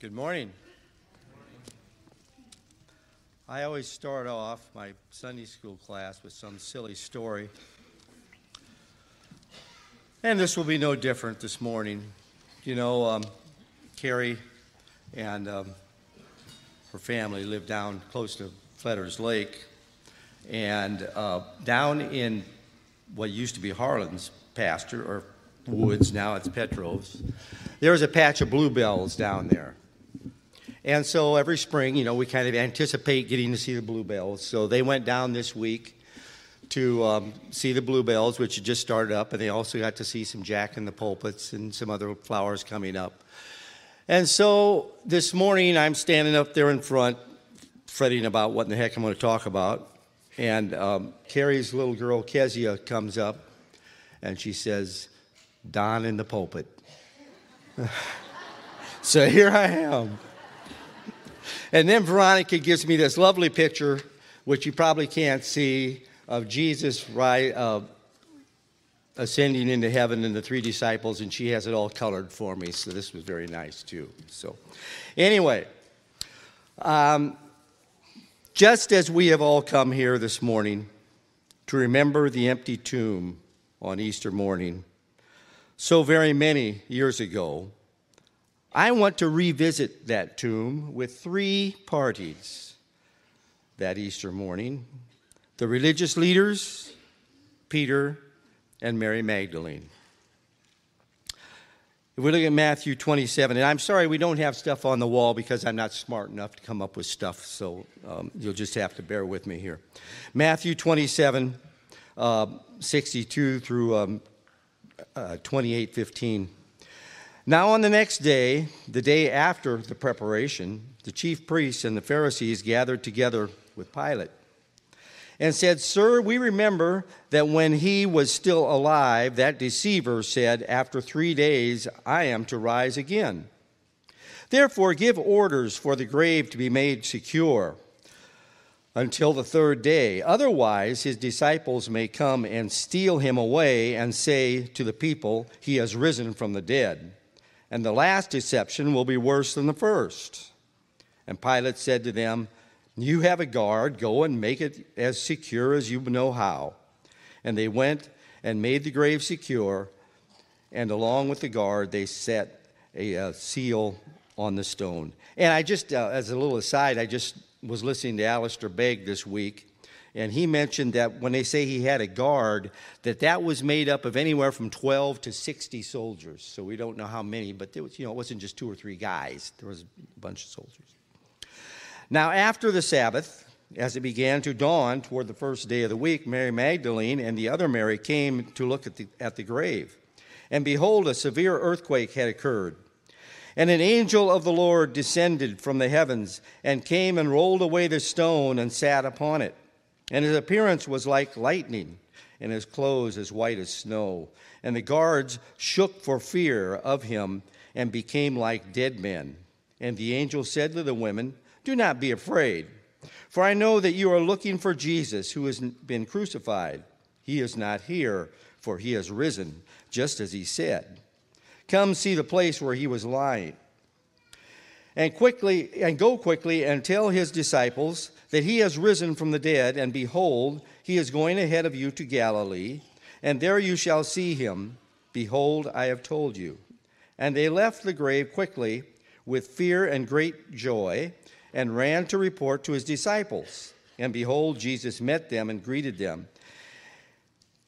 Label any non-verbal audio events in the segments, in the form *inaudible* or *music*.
Good morning. I always start off my Sunday school class with some silly story. And this will be no different this morning. You know, um, Carrie and um, her family live down close to Fetters Lake. And uh, down in what used to be Harlan's pasture, or woods, now it's Petros, there was a patch of bluebells down there. And so every spring, you know, we kind of anticipate getting to see the bluebells. So they went down this week to um, see the bluebells, which had just started up, and they also got to see some jack in the pulpits and some other flowers coming up. And so this morning, I'm standing up there in front, fretting about what in the heck I'm going to talk about. And um, Carrie's little girl, Kezia, comes up and she says, Don in the pulpit. *laughs* so here I am. And then Veronica gives me this lovely picture, which you probably can't see, of Jesus right, uh, ascending into heaven and the three disciples, and she has it all colored for me. So this was very nice too. So, anyway, um, just as we have all come here this morning to remember the empty tomb on Easter morning, so very many years ago, I want to revisit that tomb with three parties that Easter morning the religious leaders, Peter, and Mary Magdalene. If we look at Matthew 27, and I'm sorry we don't have stuff on the wall because I'm not smart enough to come up with stuff, so um, you'll just have to bear with me here. Matthew 27, uh, 62 through um, uh, 28, 15. Now, on the next day, the day after the preparation, the chief priests and the Pharisees gathered together with Pilate and said, Sir, we remember that when he was still alive, that deceiver said, After three days I am to rise again. Therefore, give orders for the grave to be made secure until the third day. Otherwise, his disciples may come and steal him away and say to the people, He has risen from the dead. And the last deception will be worse than the first. And Pilate said to them, you have a guard, go and make it as secure as you know how. And they went and made the grave secure, and along with the guard, they set a, a seal on the stone. And I just, uh, as a little aside, I just was listening to Alistair Begg this week, and he mentioned that when they say he had a guard, that that was made up of anywhere from 12 to 60 soldiers. So we don't know how many, but was, you know, it wasn't just two or three guys. There was a bunch of soldiers. Now, after the Sabbath, as it began to dawn toward the first day of the week, Mary Magdalene and the other Mary came to look at the, at the grave. And behold, a severe earthquake had occurred. And an angel of the Lord descended from the heavens and came and rolled away the stone and sat upon it. And his appearance was like lightning, and his clothes as white as snow. And the guards shook for fear of him and became like dead men. And the angel said to the women, do not be afraid, for I know that you are looking for Jesus who has been crucified. He is not here, for he has risen, just as he said. Come see the place where he was lying. And quickly and go quickly and tell his disciples that he has risen from the dead, and behold, he is going ahead of you to Galilee, and there you shall see him. Behold, I have told you. And they left the grave quickly with fear and great joy and ran to report to his disciples. And behold, Jesus met them and greeted them.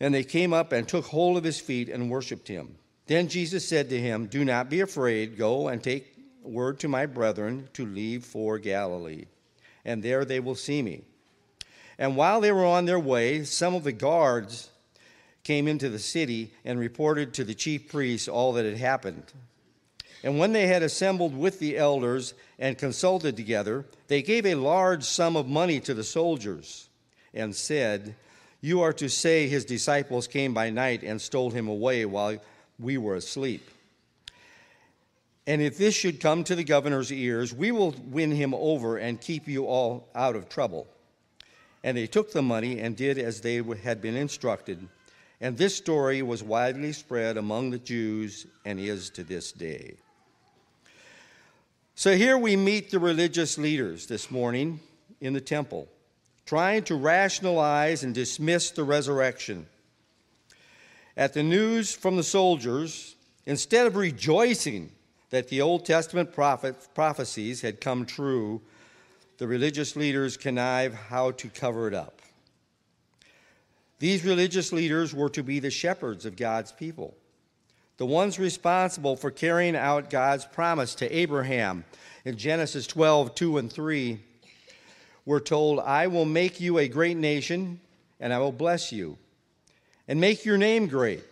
And they came up and took hold of his feet and worshiped him. Then Jesus said to him, Do not be afraid. Go and take word to my brethren to leave for Galilee, and there they will see me. And while they were on their way, some of the guards came into the city and reported to the chief priests all that had happened. And when they had assembled with the elders and consulted together, they gave a large sum of money to the soldiers and said, You are to say his disciples came by night and stole him away while we were asleep. And if this should come to the governor's ears, we will win him over and keep you all out of trouble. And they took the money and did as they had been instructed. And this story was widely spread among the Jews and is to this day. So here we meet the religious leaders this morning in the temple, trying to rationalize and dismiss the resurrection. At the news from the soldiers, instead of rejoicing that the Old Testament prophet, prophecies had come true, the religious leaders connive how to cover it up. These religious leaders were to be the shepherds of God's people, the ones responsible for carrying out God's promise to Abraham. In Genesis 12, 2 and 3, we're told, I will make you a great nation, and I will bless you, and make your name great,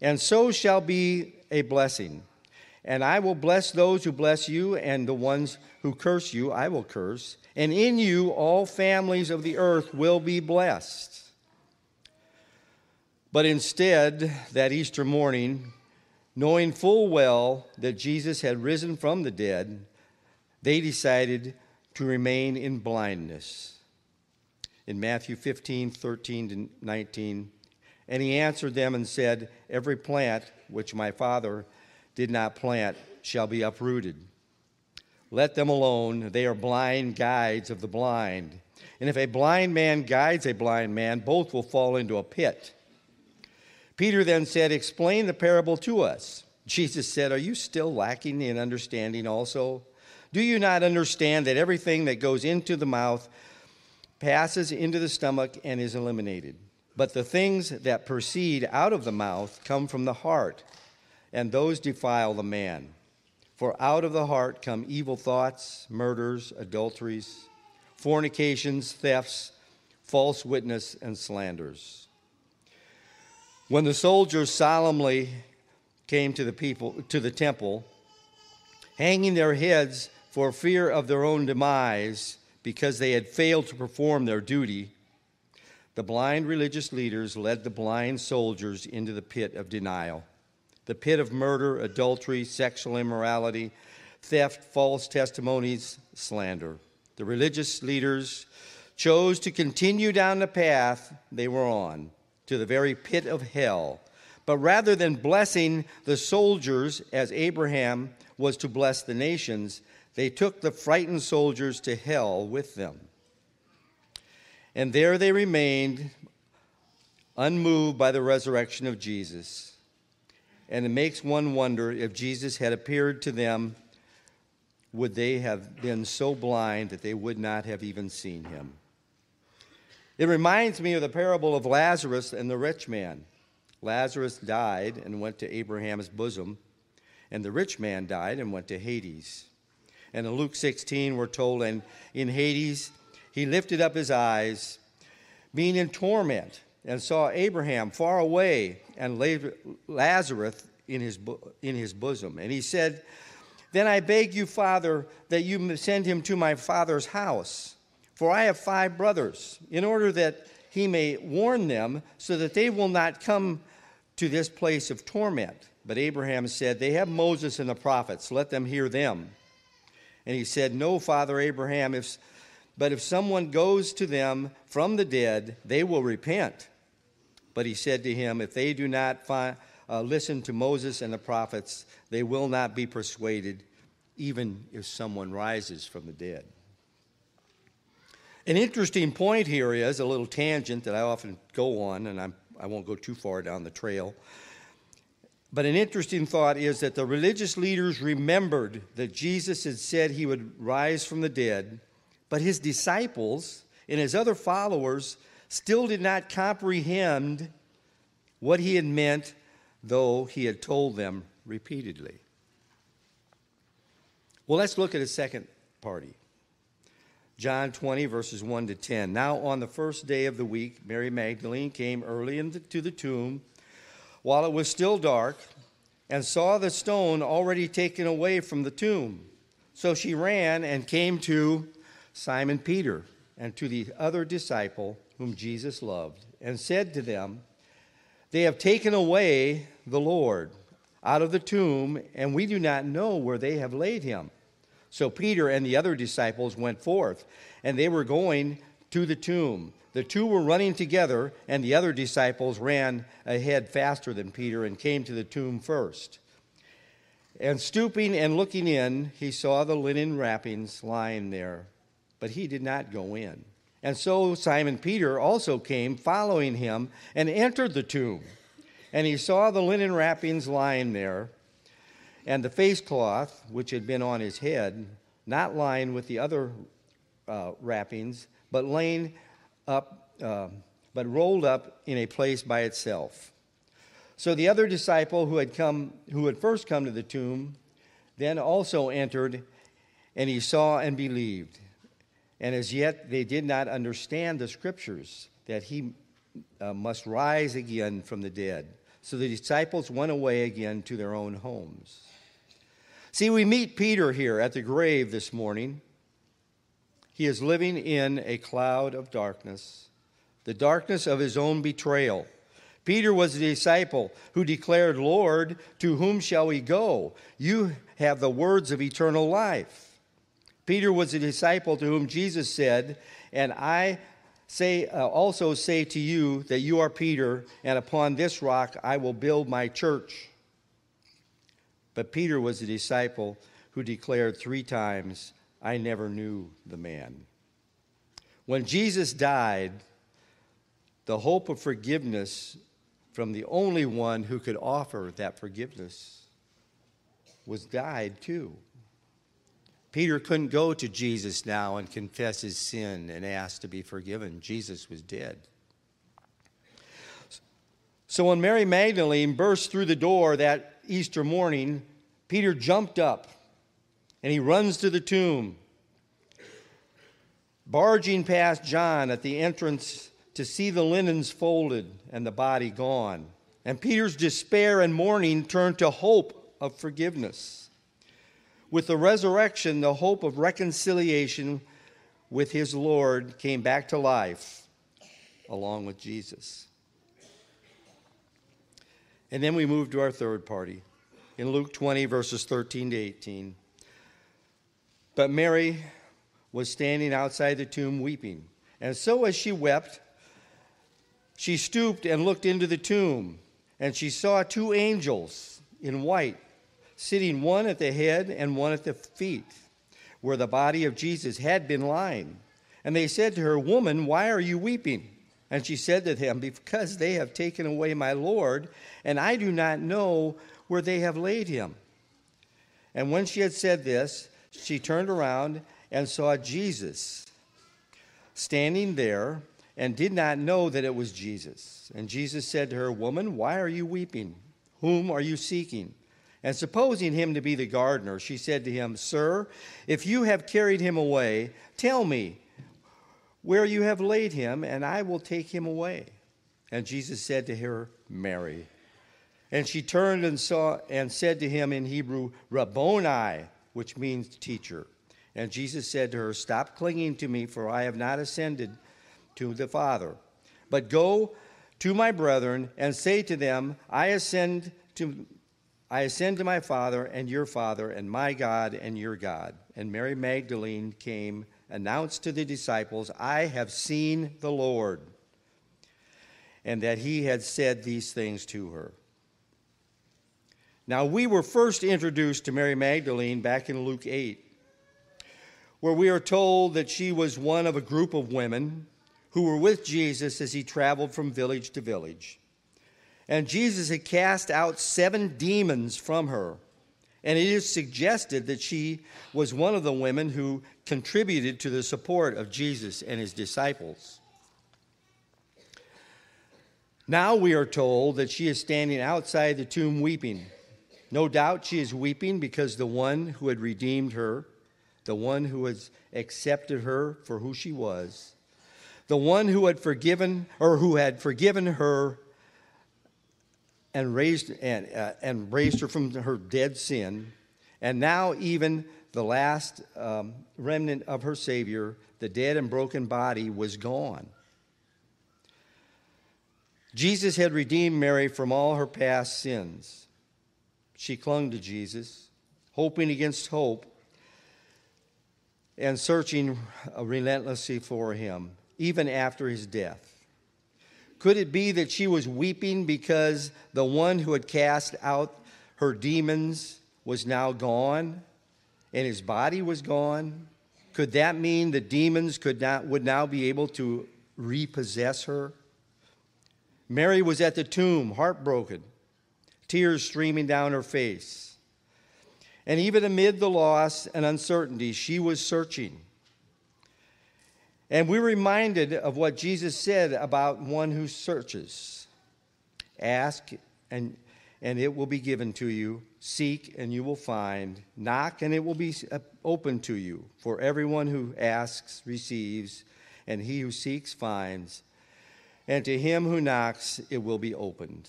and so shall be a blessing. And I will bless those who bless you, and the ones who curse you, I will curse. And in you, all families of the earth will be blessed. But instead, that Easter morning, knowing full well that Jesus had risen from the dead, they decided to remain in blindness. In Matthew 15, 13 to 19, and he answered them and said, Every plant which my Father did not plant shall be uprooted. Let them alone. They are blind guides of the blind. And if a blind man guides a blind man, both will fall into a pit. Peter then said, Explain the parable to us. Jesus said, Are you still lacking in understanding also? Do you not understand that everything that goes into the mouth passes into the stomach and is eliminated? But the things that proceed out of the mouth come from the heart, and those defile the man. For out of the heart come evil thoughts, murders, adulteries, fornications, thefts, false witness, and slanders. When the soldiers solemnly came to the people to the temple, hanging their heads for fear of their own demise because they had failed to perform their duty, the blind religious leaders led the blind soldiers into the pit of denial, the pit of murder, adultery, sexual immorality, theft, false testimonies, slander. The religious leaders chose to continue down the path they were on to the very pit of hell. But rather than blessing the soldiers as Abraham was to bless the nations, they took the frightened soldiers to hell with them. And there they remained, unmoved by the resurrection of Jesus. And it makes one wonder if Jesus had appeared to them, would they have been so blind that they would not have even seen him? It reminds me of the parable of Lazarus and the rich man. Lazarus died and went to Abraham's bosom, and the rich man died and went to Hades. And in Luke 16, we're told, and in Hades, he lifted up his eyes, being in torment, and saw Abraham far away and Lazarus in his, in his bosom. And he said, Then I beg you, Father, that you send him to my father's house for I have five brothers, in order that he may warn them, so that they will not come to this place of torment. But Abraham said, They have Moses and the prophets, let them hear them. And he said, No, Father Abraham, if, but if someone goes to them from the dead, they will repent. But he said to him, If they do not uh, listen to Moses and the prophets, they will not be persuaded, even if someone rises from the dead. An interesting point here is a little tangent that I often go on, and I'm, I won't go too far down the trail. But an interesting thought is that the religious leaders remembered that Jesus had said he would rise from the dead, but his disciples and his other followers still did not comprehend what he had meant, though he had told them repeatedly. Well, let's look at a second party. John 20, verses 1 to 10. Now, on the first day of the week, Mary Magdalene came early into to the tomb while it was still dark and saw the stone already taken away from the tomb. So she ran and came to Simon Peter and to the other disciple whom Jesus loved and said to them, They have taken away the Lord out of the tomb, and we do not know where they have laid him. So Peter and the other disciples went forth, and they were going to the tomb. The two were running together, and the other disciples ran ahead faster than Peter and came to the tomb first. And stooping and looking in, he saw the linen wrappings lying there, but he did not go in. And so Simon Peter also came, following him, and entered the tomb. And he saw the linen wrappings lying there, and the face cloth which had been on his head, not lying with the other uh, wrappings, but laying up, uh, but rolled up in a place by itself. So the other disciple who had come, who had first come to the tomb, then also entered, and he saw and believed. And as yet they did not understand the scriptures that he uh, must rise again from the dead. So the disciples went away again to their own homes. See, we meet Peter here at the grave this morning. He is living in a cloud of darkness, the darkness of his own betrayal. Peter was a disciple who declared, Lord, to whom shall we go? You have the words of eternal life. Peter was a disciple to whom Jesus said, And I say, uh, also say to you that you are Peter, and upon this rock I will build my church. But Peter was a disciple who declared three times, I never knew the man. When Jesus died, the hope of forgiveness from the only one who could offer that forgiveness was died too. Peter couldn't go to Jesus now and confess his sin and ask to be forgiven. Jesus was dead. So when Mary Magdalene burst through the door that Easter morning, Peter jumped up and he runs to the tomb. Barging past John at the entrance to see the linens folded and the body gone. And Peter's despair and mourning turned to hope of forgiveness. With the resurrection, the hope of reconciliation with his Lord came back to life along with Jesus. And then we move to our third party in Luke 20, verses 13 to 18. But Mary was standing outside the tomb weeping. And so as she wept, she stooped and looked into the tomb, and she saw two angels in white, sitting one at the head and one at the feet, where the body of Jesus had been lying. And they said to her, Woman, why are you weeping? And she said to them, Because they have taken away my Lord, and I do not know where they have laid him. And when she had said this, she turned around and saw Jesus standing there and did not know that it was Jesus. And Jesus said to her, Woman, why are you weeping? Whom are you seeking? And supposing him to be the gardener, she said to him, Sir, if you have carried him away, tell me where you have laid him, and I will take him away. And Jesus said to her, Mary. And she turned and saw and said to him in Hebrew, Rabboni, which means teacher. And Jesus said to her, Stop clinging to me, for I have not ascended to the Father. But go to my brethren and say to them, I ascend to I ascend to my Father and your Father, and my God and your God. And Mary Magdalene came, announced to the disciples, I have seen the Lord, and that he had said these things to her. Now, we were first introduced to Mary Magdalene back in Luke 8, where we are told that she was one of a group of women who were with Jesus as he traveled from village to village. And Jesus had cast out seven demons from her. And it is suggested that she was one of the women who contributed to the support of Jesus and his disciples. Now we are told that she is standing outside the tomb weeping. No doubt she is weeping because the one who had redeemed her, the one who has accepted her for who she was, the one who had forgiven or who had forgiven her and raised and, uh, and raised her from her dead sin. And now even the last um, remnant of her savior the dead and broken body was gone. Jesus had redeemed mary from all her past sins. She clung to jesus hoping against hope and searching relentlessly for him even after his death? Could it be that she was weeping because the one who had cast out her demons was now gone and his body was gone? Could that mean the demons could not, would now be able to repossess her? Mary was at the tomb, heartbroken, tears streaming down her face. And even amid the loss and uncertainty, she was searching. And we're reminded of what Jesus said about one who searches Ask, and, and it will be given to you. Seek, and you will find. Knock, and it will be uh, open to you. For everyone who asks receives, and he who seeks finds. And to him who knocks, it will be opened.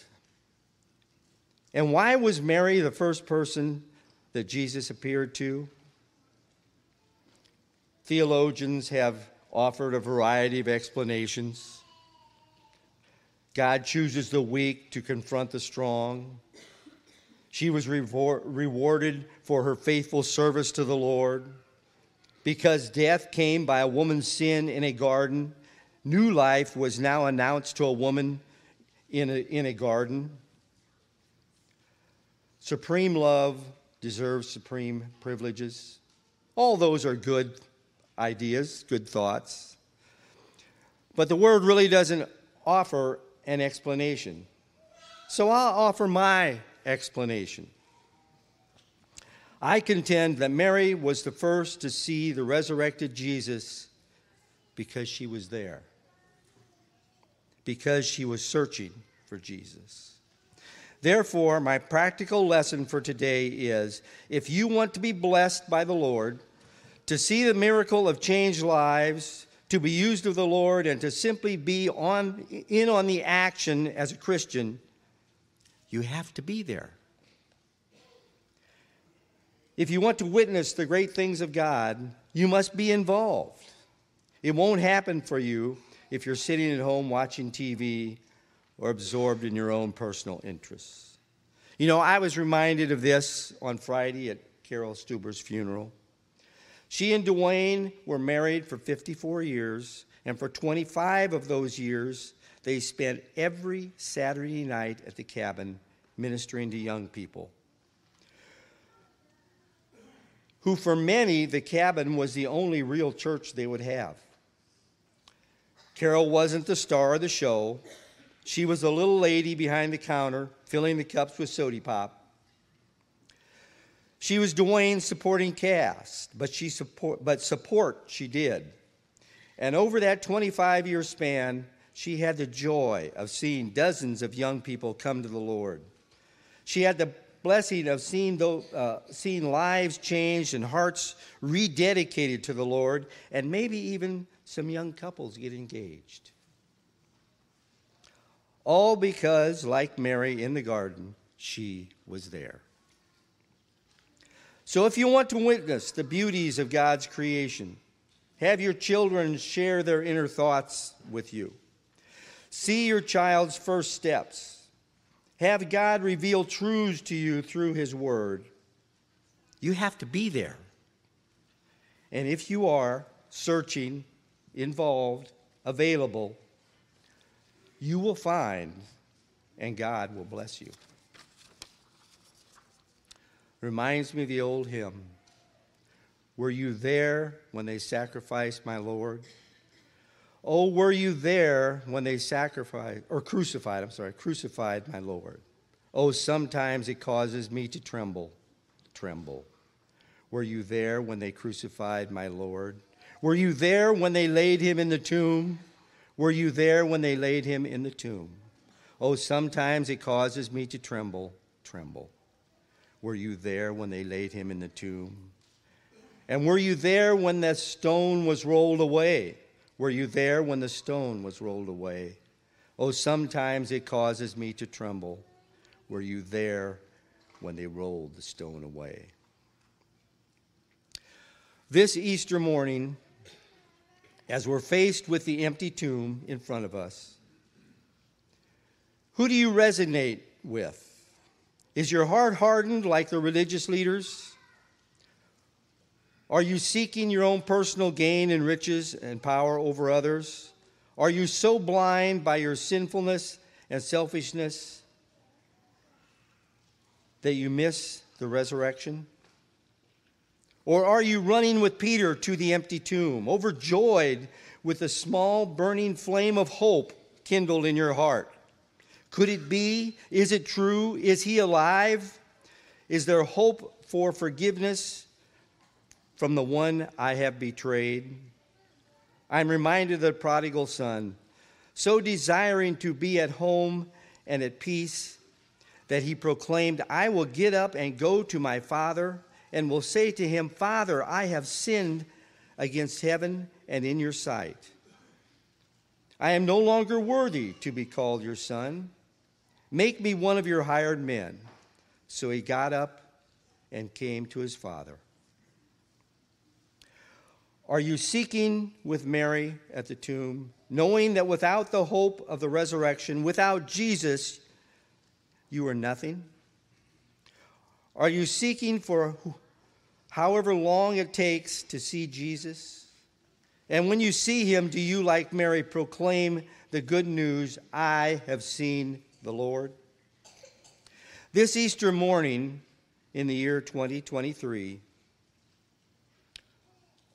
And why was Mary the first person that Jesus appeared to? Theologians have offered a variety of explanations. God chooses the weak to confront the strong. She was rewarded for her faithful service to the Lord. Because death came by a woman's sin in a garden, new life was now announced to a woman in a, in a garden. Supreme love deserves supreme privileges. All those are good ideas, good thoughts. But the word really doesn't offer an explanation. So I'll offer my explanation. I contend that Mary was the first to see the resurrected Jesus because she was there, because she was searching for Jesus. Therefore, my practical lesson for today is if you want to be blessed by the Lord, to see the miracle of changed lives, to be used of the Lord, and to simply be on, in on the action as a Christian, you have to be there. If you want to witness the great things of God, you must be involved. It won't happen for you if you're sitting at home watching TV or absorbed in your own personal interests. You know, I was reminded of this on Friday at Carol Stuber's funeral. She and Dwayne were married for 54 years, and for 25 of those years, they spent every Saturday night at the cabin ministering to young people. Who, for many, the cabin was the only real church they would have. Carol wasn't the star of the show. She was the little lady behind the counter filling the cups with soda pop. She was Dwayne's supporting cast, but, she support, but support she did. And over that 25 year span, she had the joy of seeing dozens of young people come to the Lord. She had the blessing of seeing, those, uh, seeing lives changed and hearts rededicated to the Lord, and maybe even some young couples get engaged. All because, like Mary in the garden, she was there. So, if you want to witness the beauties of God's creation, have your children share their inner thoughts with you. See your child's first steps. Have God reveal truths to you through His Word. You have to be there. And if you are searching, involved, available, you will find, and God will bless you. Reminds me of the old hymn Were you there when they sacrificed my Lord? Oh, were you there when they sacrificed, or crucified, I'm sorry, crucified my Lord? Oh, sometimes it causes me to tremble, tremble. Were you there when they crucified my Lord? Were you there when they laid him in the tomb? Were you there when they laid him in the tomb? Oh, sometimes it causes me to tremble, tremble. Were you there when they laid him in the tomb? And were you there when that stone was rolled away? Were you there when the stone was rolled away? Oh, sometimes it causes me to tremble. Were you there when they rolled the stone away? This Easter morning, as we're faced with the empty tomb in front of us, who do you resonate with? Is your heart hardened like the religious leaders? Are you seeking your own personal gain and riches and power over others? Are you so blind by your sinfulness and selfishness that you miss the resurrection? Or are you running with Peter to the empty tomb, overjoyed with a small burning flame of hope kindled in your heart? Could it be? Is it true? Is he alive? Is there hope for forgiveness from the one I have betrayed? I'm reminded of the prodigal son, so desiring to be at home and at peace that he proclaimed, I will get up and go to my father and will say to him, Father, I have sinned against heaven and in your sight. I am no longer worthy to be called your son. Make me one of your hired men. So he got up and came to his father. Are you seeking with Mary at the tomb, knowing that without the hope of the resurrection, without Jesus, you are nothing? Are you seeking for however long it takes to see Jesus? And when you see him, do you, like Mary, proclaim the good news I have seen the Lord? This Easter morning in the year 2023,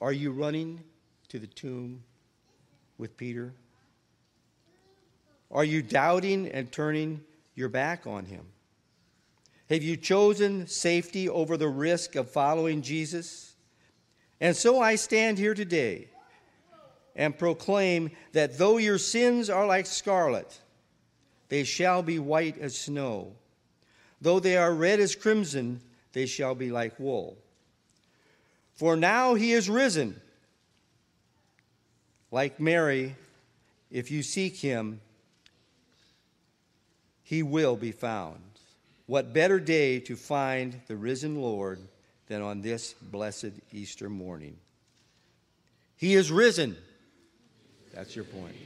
are you running to the tomb with Peter? Are you doubting and turning your back on him? Have you chosen safety over the risk of following Jesus? And so I stand here today and proclaim that though your sins are like scarlet, they shall be white as snow. Though they are red as crimson, they shall be like wool. For now he is risen. Like Mary, if you seek him, he will be found. What better day to find the risen Lord than on this blessed Easter morning? He is risen. That's your point.